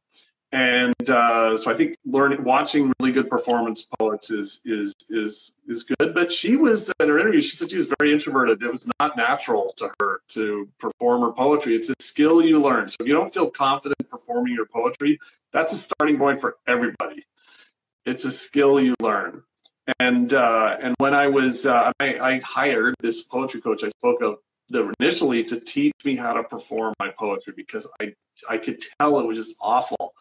And uh, so I think learning, watching really good performance poets is is is is good. But she was in her interview. She said she was very introverted. It was not natural to her to perform her poetry. It's a skill you learn. So if you don't feel confident performing your poetry, that's a starting point for everybody. It's a skill you learn. And uh, and when I was uh, I, I hired this poetry coach I spoke of the, initially to teach me how to perform my poetry because I I could tell it was just awful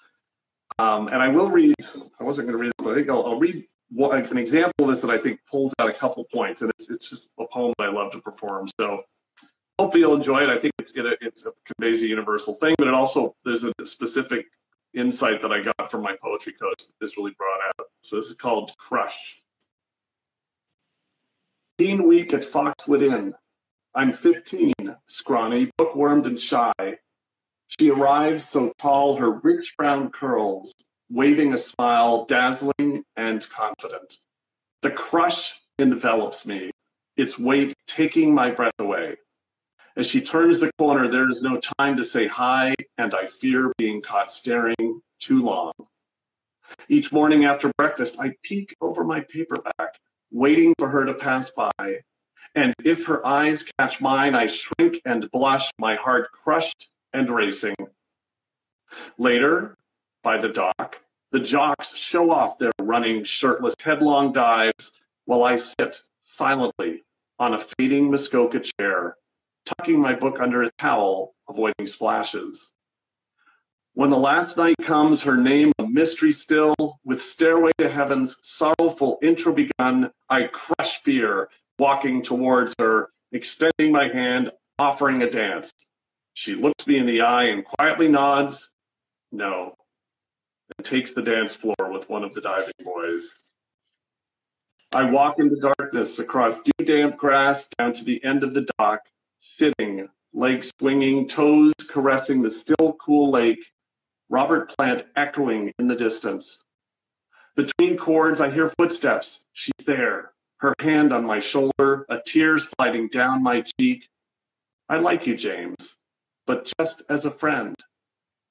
um, and I will read, I wasn't going to read but I think I'll, I'll read what, an example of this that I think pulls out a couple points. And it's, it's just a poem that I love to perform. So hopefully you'll enjoy it. I think it's, it, it's a conveys a universal thing, but it also, there's a specific insight that I got from my poetry coach that this really brought out. So this is called Crush. Teen week at Foxwood Inn. I'm 15, scrawny, bookwormed and shy. She arrives so tall, her rich brown curls, waving a smile, dazzling and confident. The crush envelops me, its weight taking my breath away. As she turns the corner, there is no time to say hi, and I fear being caught staring too long. Each morning after breakfast, I peek over my paperback, waiting for her to pass by. And if her eyes catch mine, I shrink and blush, my heart crushed and racing. Later, by the dock, the jocks show off their running shirtless headlong dives while I sit silently on a fading Muskoka chair, tucking my book under a towel, avoiding splashes. When the last night comes, her name a mystery still, with Stairway to Heaven's sorrowful intro begun, I crush fear, walking towards her, extending my hand, offering a dance. She looks me in the eye and quietly nods, no, and takes the dance floor with one of the diving boys. I walk into darkness across dew damp grass down to the end of the dock, sitting, legs swinging, toes caressing the still cool lake, Robert Plant echoing in the distance. Between chords, I hear footsteps. She's there, her hand on my shoulder, a tear sliding down my cheek. I like you, James but just as a friend,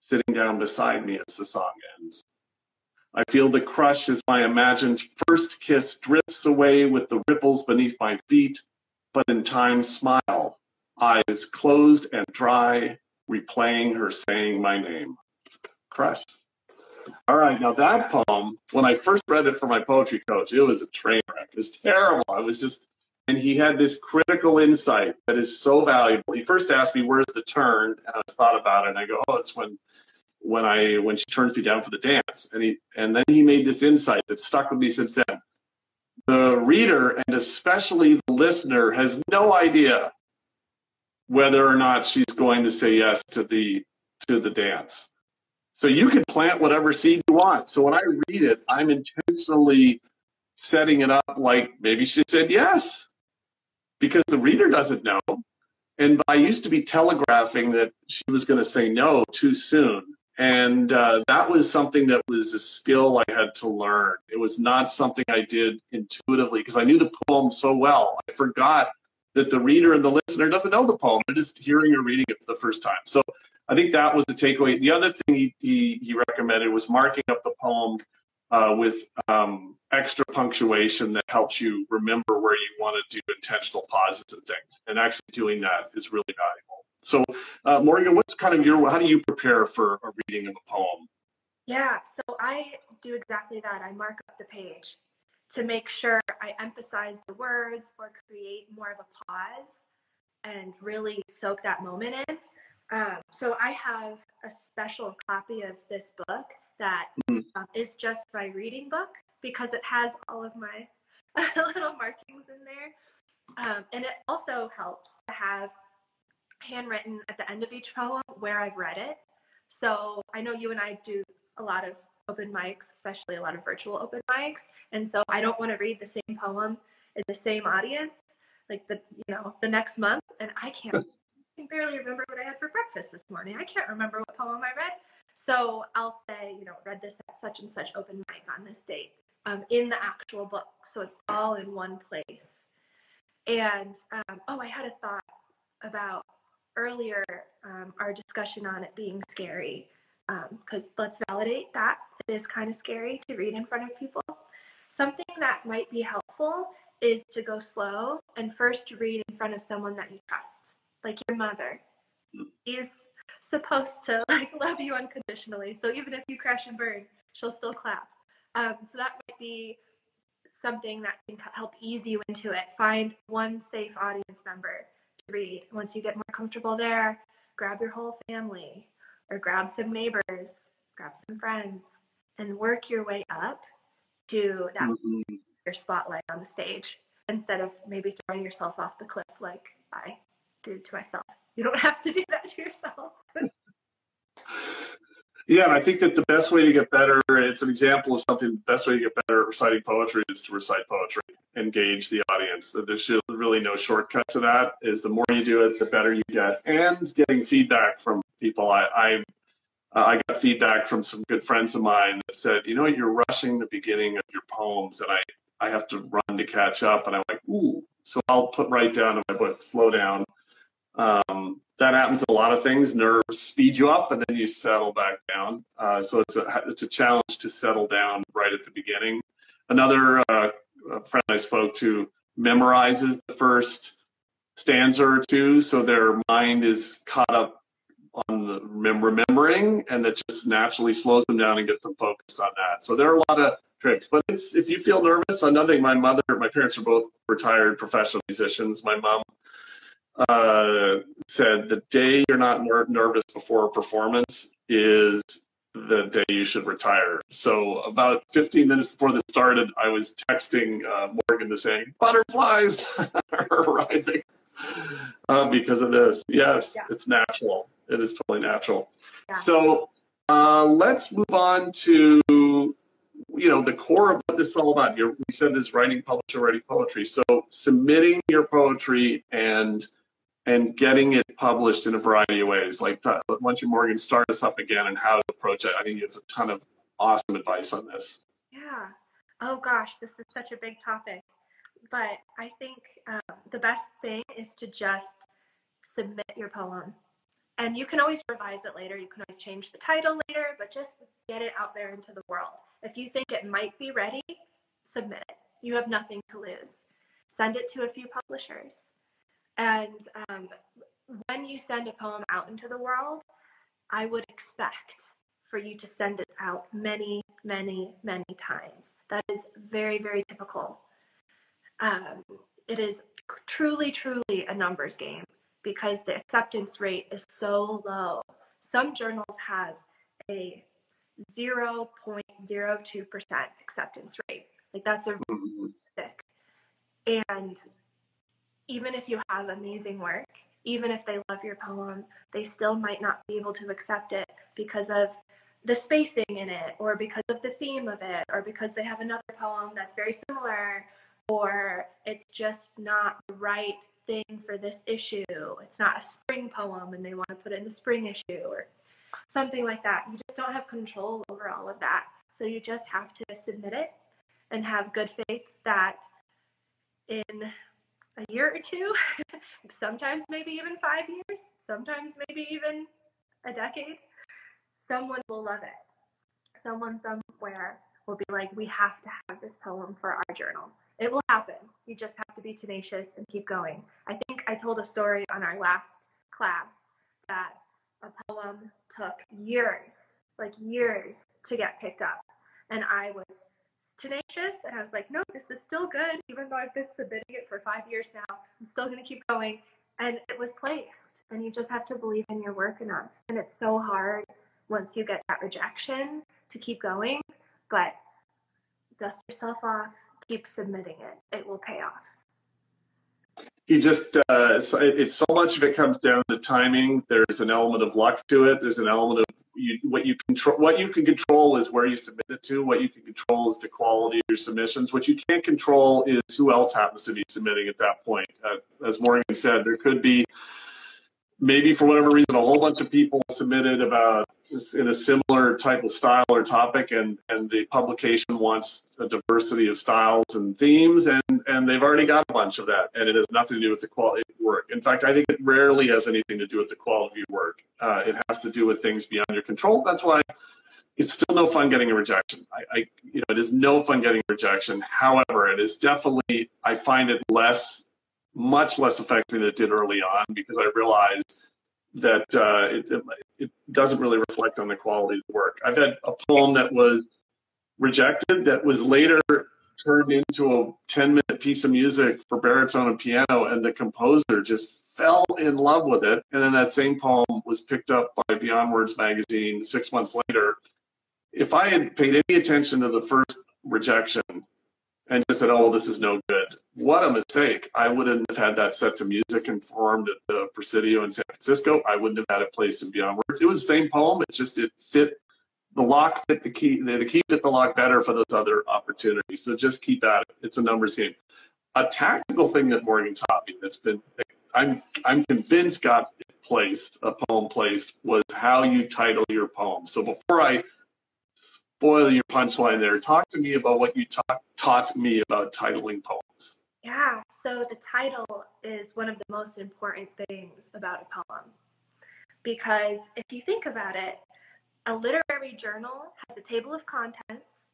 sitting down beside me as the song ends. I feel the crush as my imagined first kiss drifts away with the ripples beneath my feet, but in time smile, eyes closed and dry, replaying her saying my name. Crush. All right, now that poem, when I first read it for my poetry coach, it was a train wreck. It was terrible. I was just and he had this critical insight that is so valuable. He first asked me, "Where's the turn?" And I thought about it, and I go, "Oh, it's when." When I when she turns me down for the dance, and he and then he made this insight that stuck with me since then. The reader and especially the listener has no idea whether or not she's going to say yes to the to the dance. So you can plant whatever seed you want. So when I read it, I'm intentionally setting it up like maybe she said yes because the reader doesn't know. And I used to be telegraphing that she was going to say no too soon. And uh, that was something that was a skill I had to learn. It was not something I did intuitively because I knew the poem so well. I forgot that the reader and the listener doesn't know the poem. They're just hearing or reading it for the first time. So I think that was the takeaway. The other thing he, he, he recommended was marking up the poem uh, with um, extra punctuation that helps you remember where you want to do intentional pauses and things. And actually doing that is really valuable. So, uh, Morgan, what's kind of your, how do you prepare for a reading of a poem? Yeah, so I do exactly that. I mark up the page to make sure I emphasize the words or create more of a pause and really soak that moment in. Um, so I have a special copy of this book that um, is just my reading book because it has all of my little markings in there. Um, and it also helps to have handwritten at the end of each poem where I've read it. So I know you and I do a lot of open mics, especially a lot of virtual open mics. And so I don't want to read the same poem in the same audience like the you know the next month and I can't I can barely remember what I had for breakfast this morning. I can't remember what poem I read. So I'll say, you know, read this at such and such open mic on this date um, in the actual book. So it's all in one place. And um, oh, I had a thought about earlier um, our discussion on it being scary. because um, let's validate that it is kind of scary to read in front of people. Something that might be helpful is to go slow and first read in front of someone that you trust, like your mother. She's supposed to like love you unconditionally. So even if you crash and burn, she'll still clap. Um, so that might be something that can help ease you into it. Find one safe audience member to read. Once you get more comfortable there, grab your whole family or grab some neighbors, grab some friends, and work your way up to that mm-hmm. your spotlight on the stage instead of maybe throwing yourself off the cliff like I did to myself. You don't have to do that to yourself. Yeah, and I think that the best way to get better, it's an example of something, the best way to get better at reciting poetry is to recite poetry, engage the audience. There's really no shortcut to that, is the more you do it, the better you get. And getting feedback from people. I, I, I got feedback from some good friends of mine that said, you know, you're rushing the beginning of your poems and I, I have to run to catch up. And I'm like, ooh. So I'll put right down in my book, slow down. Um, that happens a lot of things. Nerves speed you up and then you settle back down. Uh, so it's a it's a challenge to settle down right at the beginning. Another uh, friend I spoke to memorizes the first stanza or two, so their mind is caught up on the remembering, and it just naturally slows them down and gets them focused on that. So there are a lot of tricks. But if you feel nervous, another thing, my mother, my parents are both retired professional musicians. My mom uh, said the day you're not ner- nervous before a performance is the day you should retire. So about 15 minutes before this started, I was texting uh, Morgan to say butterflies are arriving uh, because of this. Yes, yeah. it's natural. It is totally natural. Yeah. So uh, let's move on to you know the core of what this is all about. You're, we said this writing, publisher, writing poetry. So submitting your poetry and and getting it published in a variety of ways. Like, uh, once you Morgan, start us up again and how to approach it. I think you have a ton of awesome advice on this. Yeah. Oh gosh, this is such a big topic. But I think um, the best thing is to just submit your poem. And you can always revise it later. You can always change the title later, but just get it out there into the world. If you think it might be ready, submit it. You have nothing to lose. Send it to a few publishers and um, when you send a poem out into the world, I would expect for you to send it out many, many, many times. That is very, very typical. Um, it is truly, truly a numbers game because the acceptance rate is so low. Some journals have a 0.02% acceptance rate. Like that's a really thick. And even if you have amazing work, even if they love your poem, they still might not be able to accept it because of the spacing in it, or because of the theme of it, or because they have another poem that's very similar, or it's just not the right thing for this issue. It's not a spring poem and they want to put it in the spring issue, or something like that. You just don't have control over all of that. So you just have to submit it and have good faith that in a year or two, sometimes maybe even five years, sometimes maybe even a decade, someone will love it. Someone somewhere will be like, we have to have this poem for our journal. It will happen. You just have to be tenacious and keep going. I think I told a story on our last class that a poem took years, like years, to get picked up. And I was tenacious and I was like, no, this is still good. Even though I've been submitting it for five years now, I'm still going to keep going. And it was placed. And you just have to believe in your work enough. And it's so hard once you get that rejection to keep going. But dust yourself off, keep submitting it. It will pay off. You just, uh, it's so much of it comes down to timing. There's an element of luck to it. There's an element of you, what you control what you can control is where you submit it to what you can control is the quality of your submissions what you can't control is who else happens to be submitting at that point uh, as morgan said there could be maybe for whatever reason a whole bunch of people submitted about in a similar type of style or topic, and and the publication wants a diversity of styles and themes, and and they've already got a bunch of that, and it has nothing to do with the quality of work. In fact, I think it rarely has anything to do with the quality of work. Uh, it has to do with things beyond your control. That's why it's still no fun getting a rejection. I, I, you know, it is no fun getting a rejection. However, it is definitely I find it less, much less effective than it did early on because I realized that uh, it, it, it doesn't really reflect on the quality of the work. I've had a poem that was rejected that was later turned into a 10 minute piece of music for baritone and piano, and the composer just fell in love with it. And then that same poem was picked up by Beyond Words magazine six months later. If I had paid any attention to the first rejection and just said, oh, this is no good, what a mistake. I wouldn't have had that set to music and performed at the Presidio in San Francisco. I wouldn't have had it placed in Beyond Words. It was the same poem. It just, it fit the lock fit the key, the, the key fit the lock better for those other opportunities. So just keep at it. It's a numbers game. A tactical thing that Morgan taught me that's been, I'm, I'm convinced got placed, a poem placed, was how you title your poem. So before I boil your punchline there, talk to me about what you ta- taught me about titling poems. Yeah, so the title is one of the most important things about a poem. Because if you think about it, a literary journal has a table of contents,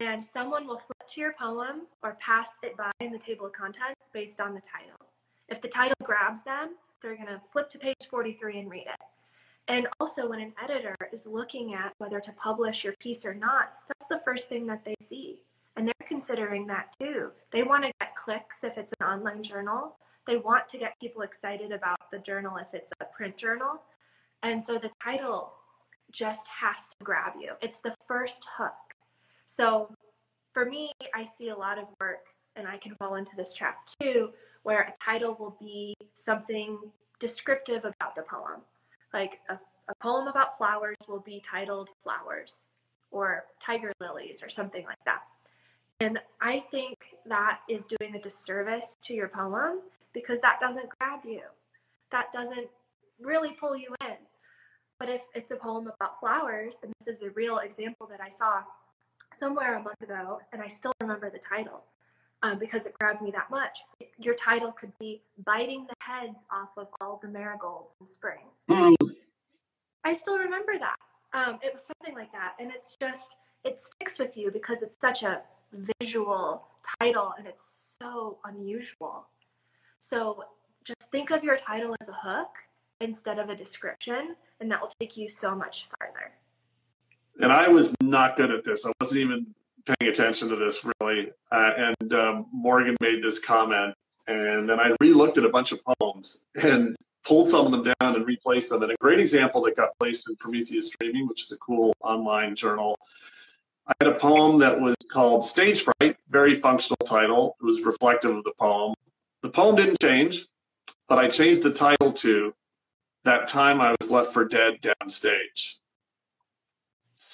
and someone will flip to your poem or pass it by in the table of contents based on the title. If the title grabs them, they're going to flip to page 43 and read it. And also, when an editor is looking at whether to publish your piece or not, that's the first thing that they see. And they're considering that too. They want to get clicks if it's an online journal. They want to get people excited about the journal if it's a print journal. And so the title just has to grab you. It's the first hook. So for me, I see a lot of work, and I can fall into this trap too, where a title will be something descriptive about the poem. Like a, a poem about flowers will be titled Flowers or Tiger Lilies or something like that. And I think that is doing a disservice to your poem because that doesn't grab you. That doesn't really pull you in. But if it's a poem about flowers, and this is a real example that I saw somewhere a month ago, and I still remember the title um, because it grabbed me that much. Your title could be Biting the Heads Off of All the Marigolds in Spring. Mm. I still remember that. Um, it was something like that. And it's just, it sticks with you because it's such a visual title and it's so unusual. So just think of your title as a hook instead of a description and that will take you so much farther. And I was not good at this. I wasn't even paying attention to this really. Uh, and um, Morgan made this comment, and then I re-looked at a bunch of poems and pulled some of them down and replaced them. And a great example that got placed in Prometheus Dreaming, which is a cool online journal. I had a poem that was called Stage Fright, very functional title. It was reflective of the poem. The poem didn't change, but I changed the title to that time I was left for dead downstage.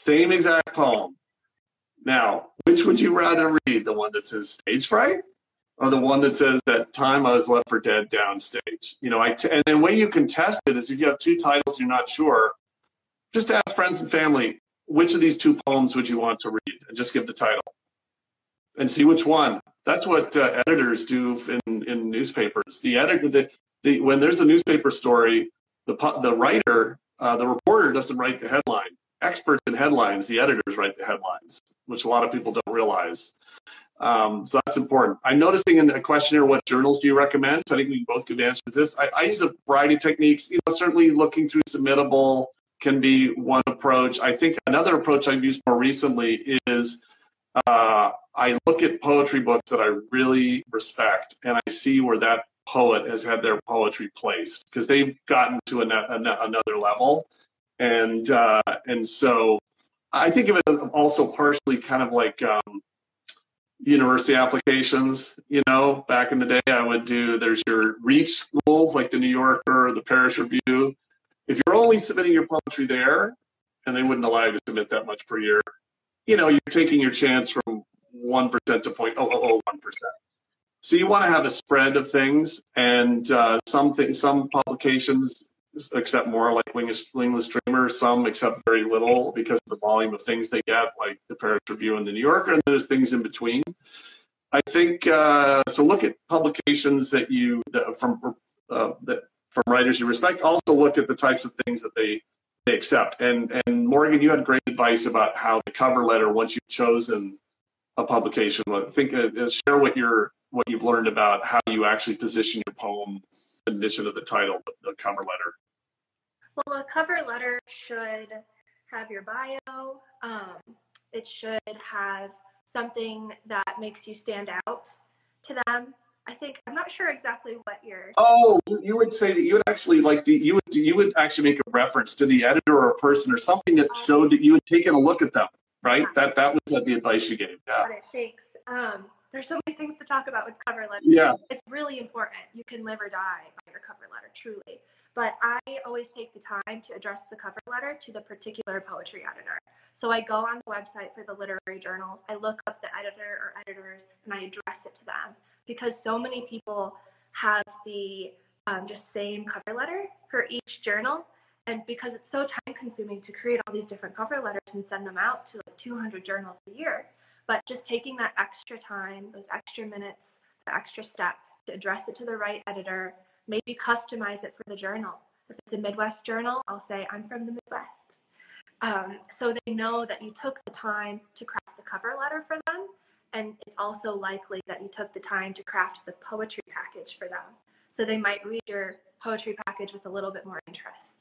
Same exact poem. Now, which would you rather read? The one that says stage fright or the one that says that time I was left for dead downstage? You know, I t- and the way you can test it is if you have two titles you're not sure, just ask friends and family, which of these two poems would you want to read? And just give the title and see which one. That's what uh, editors do in, in newspapers. The editor, the, the, when there's a newspaper story, the the writer, uh, the reporter doesn't write the headline. Experts in headlines, the editors write the headlines, which a lot of people don't realize. Um, so that's important. I'm noticing in the questionnaire what journals do you recommend. So I think we both could answer this. I, I use a variety of techniques. You know, certainly looking through submittable can be one approach. I think another approach I've used more recently is uh, I look at poetry books that I really respect, and I see where that poet has had their poetry placed because they've gotten to an, an, another level, and uh, and so I think of it as also partially kind of like um, university applications. You know, back in the day, I would do there's your reach schools like the New Yorker or the Paris Review. If you're only submitting your poetry there, and they wouldn't allow you to submit that much per year, you know, you're taking your chance from one percent to point oh oh oh one percent. So you want to have a spread of things, and uh, some things, some publications accept more, like Wingless, Wingless Dreamer. Some accept very little because of the volume of things they get, like the Paris Review and the New Yorker, and there's things in between. I think uh, so. Look at publications that you that from uh, that from writers you respect. Also look at the types of things that they they accept. And and Morgan, you had great advice about how the cover letter once you've chosen a publication. I think uh, uh, share what you're what you've learned about how you actually position your poem in addition to the title, the cover letter. Well, a cover letter should have your bio. Um, it should have something that makes you stand out to them. I think I'm not sure exactly what you're. Oh, you would say that you would actually like you would you would actually make a reference to the editor or a person or something that showed that you had taken a look at them, right? Yeah. That that was the advice you gave. Yeah. Got it. Thanks. Um, there's so many things to talk about with cover letters. Yeah. It's really important. You can live or die by your cover letter, truly. But I always take the time to address the cover letter to the particular poetry editor. So I go on the website for the literary journal, I look up the editor or editors, and I address it to them because so many people have the um, just same cover letter for each journal. And because it's so time consuming to create all these different cover letters and send them out to like 200 journals a year, but just taking that extra time, those extra minutes, the extra step to address it to the right editor, maybe customize it for the journal. If it's a Midwest journal, I'll say, I'm from the Midwest. Um, so they know that you took the time to craft the cover letter for them and it's also likely that you took the time to craft the poetry package for them. So they might read your poetry package with a little bit more interest.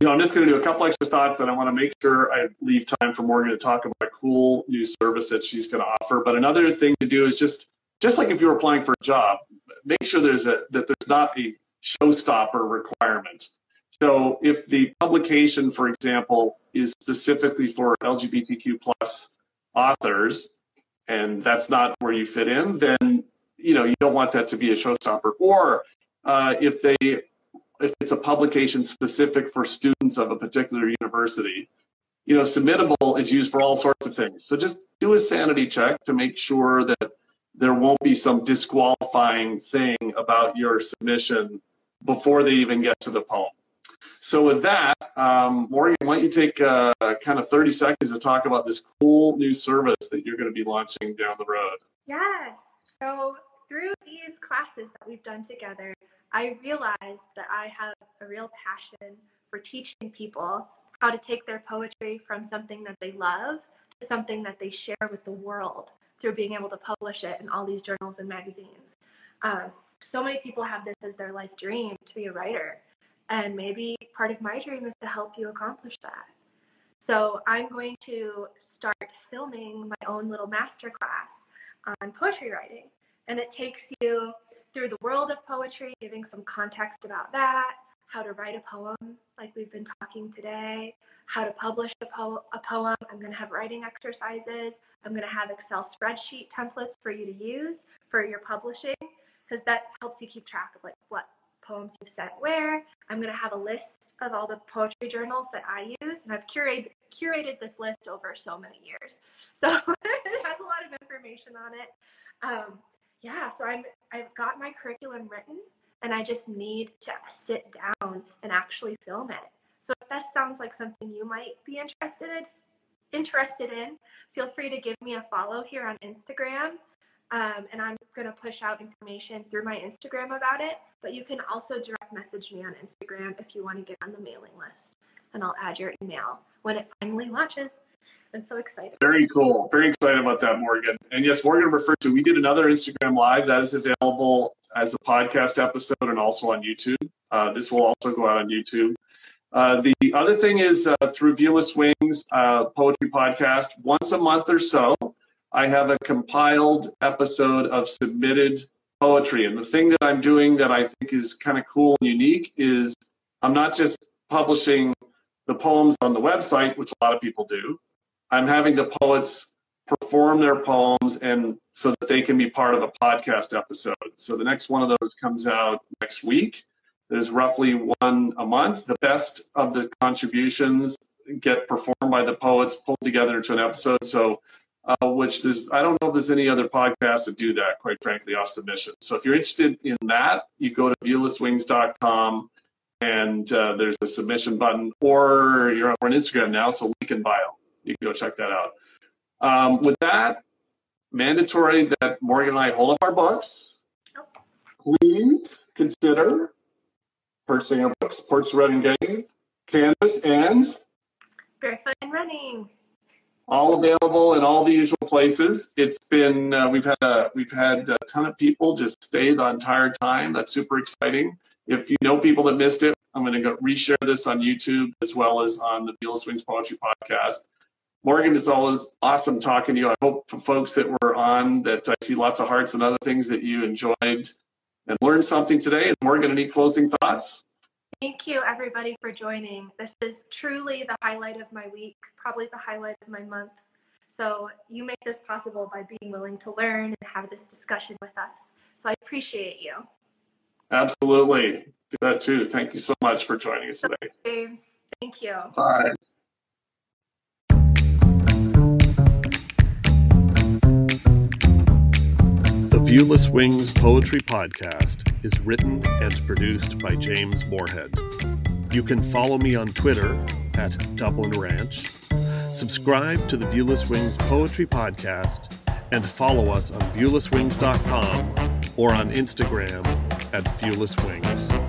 You know, I'm just going to do a couple extra thoughts that I want to make sure I leave time for Morgan to talk about a cool new service that she's going to offer. But another thing to do is just just like if you're applying for a job, make sure there's a that there's not a showstopper requirement. So if the publication, for example, is specifically for LGBTQ plus authors, and that's not where you fit in, then you know you don't want that to be a showstopper. Or uh, if they if it's a publication specific for students of a particular university, you know, submittable is used for all sorts of things. So just do a sanity check to make sure that there won't be some disqualifying thing about your submission before they even get to the poem. So with that, um, Morgan, why don't you take uh, kind of 30 seconds to talk about this cool new service that you're going to be launching down the road? Yes. So through these classes that we've done together, I realized that I have a real passion for teaching people how to take their poetry from something that they love to something that they share with the world through being able to publish it in all these journals and magazines. Um, so many people have this as their life dream to be a writer. And maybe part of my dream is to help you accomplish that. So I'm going to start filming my own little masterclass on poetry writing. And it takes you through the world of poetry, giving some context about that, how to write a poem, like we've been talking today, how to publish a, po- a poem. I'm going to have writing exercises. I'm going to have Excel spreadsheet templates for you to use for your publishing because that helps you keep track of like what poems you've sent where. I'm going to have a list of all the poetry journals that I use, and I've curated curated this list over so many years. So it has a lot of information on it. Um, yeah, so I'm I've got my curriculum written, and I just need to sit down and actually film it. So if that sounds like something you might be interested in, interested in, feel free to give me a follow here on Instagram um, and I'm going to push out information through my Instagram about it. But you can also direct message me on Instagram if you want to get on the mailing list, and I'll add your email when it finally launches. I'm so excited. Very cool. Very excited about that, Morgan. And yes, Morgan referred to, we did another Instagram live that is available as a podcast episode and also on YouTube. Uh, this will also go out on YouTube. Uh, the other thing is uh, through Viewless Wings uh, Poetry Podcast, once a month or so, I have a compiled episode of submitted poetry. And the thing that I'm doing that I think is kind of cool and unique is I'm not just publishing the poems on the website, which a lot of people do. I'm having the poets perform their poems and so that they can be part of a podcast episode. So the next one of those comes out next week. There's roughly one a month. The best of the contributions get performed by the poets pulled together into an episode. So uh, which there's I don't know if there's any other podcasts that do that, quite frankly, off submission. So if you're interested in that, you go to viewlesswings.com and uh, there's a submission button, or you're on Instagram now, so link in bio. You can go check that out. Um, with that, mandatory that Morgan and I hold up our books. Please consider purchasing our books, Portraits of Red and Gray, Canvas, and Barefoot and Running. All available in all the usual places. It's been uh, we've had a we've had a ton of people just stay the entire time. That's super exciting. If you know people that missed it, I'm going to go reshare this on YouTube as well as on the Viewless Wings Poetry Podcast. Morgan, it's always awesome talking to you. I hope for folks that were on that I see lots of hearts and other things that you enjoyed and learned something today. And Morgan, any closing thoughts? Thank you, everybody, for joining. This is truly the highlight of my week, probably the highlight of my month. So, you make this possible by being willing to learn and have this discussion with us. So, I appreciate you. Absolutely. Do that too. Thank you so much for joining us today. James, thank you. Bye. Viewless Wings Poetry Podcast is written and produced by James Morehead. You can follow me on Twitter at Dublin Ranch, subscribe to the Viewless Wings Poetry Podcast, and follow us on viewlesswings.com or on Instagram at Viewless Wings.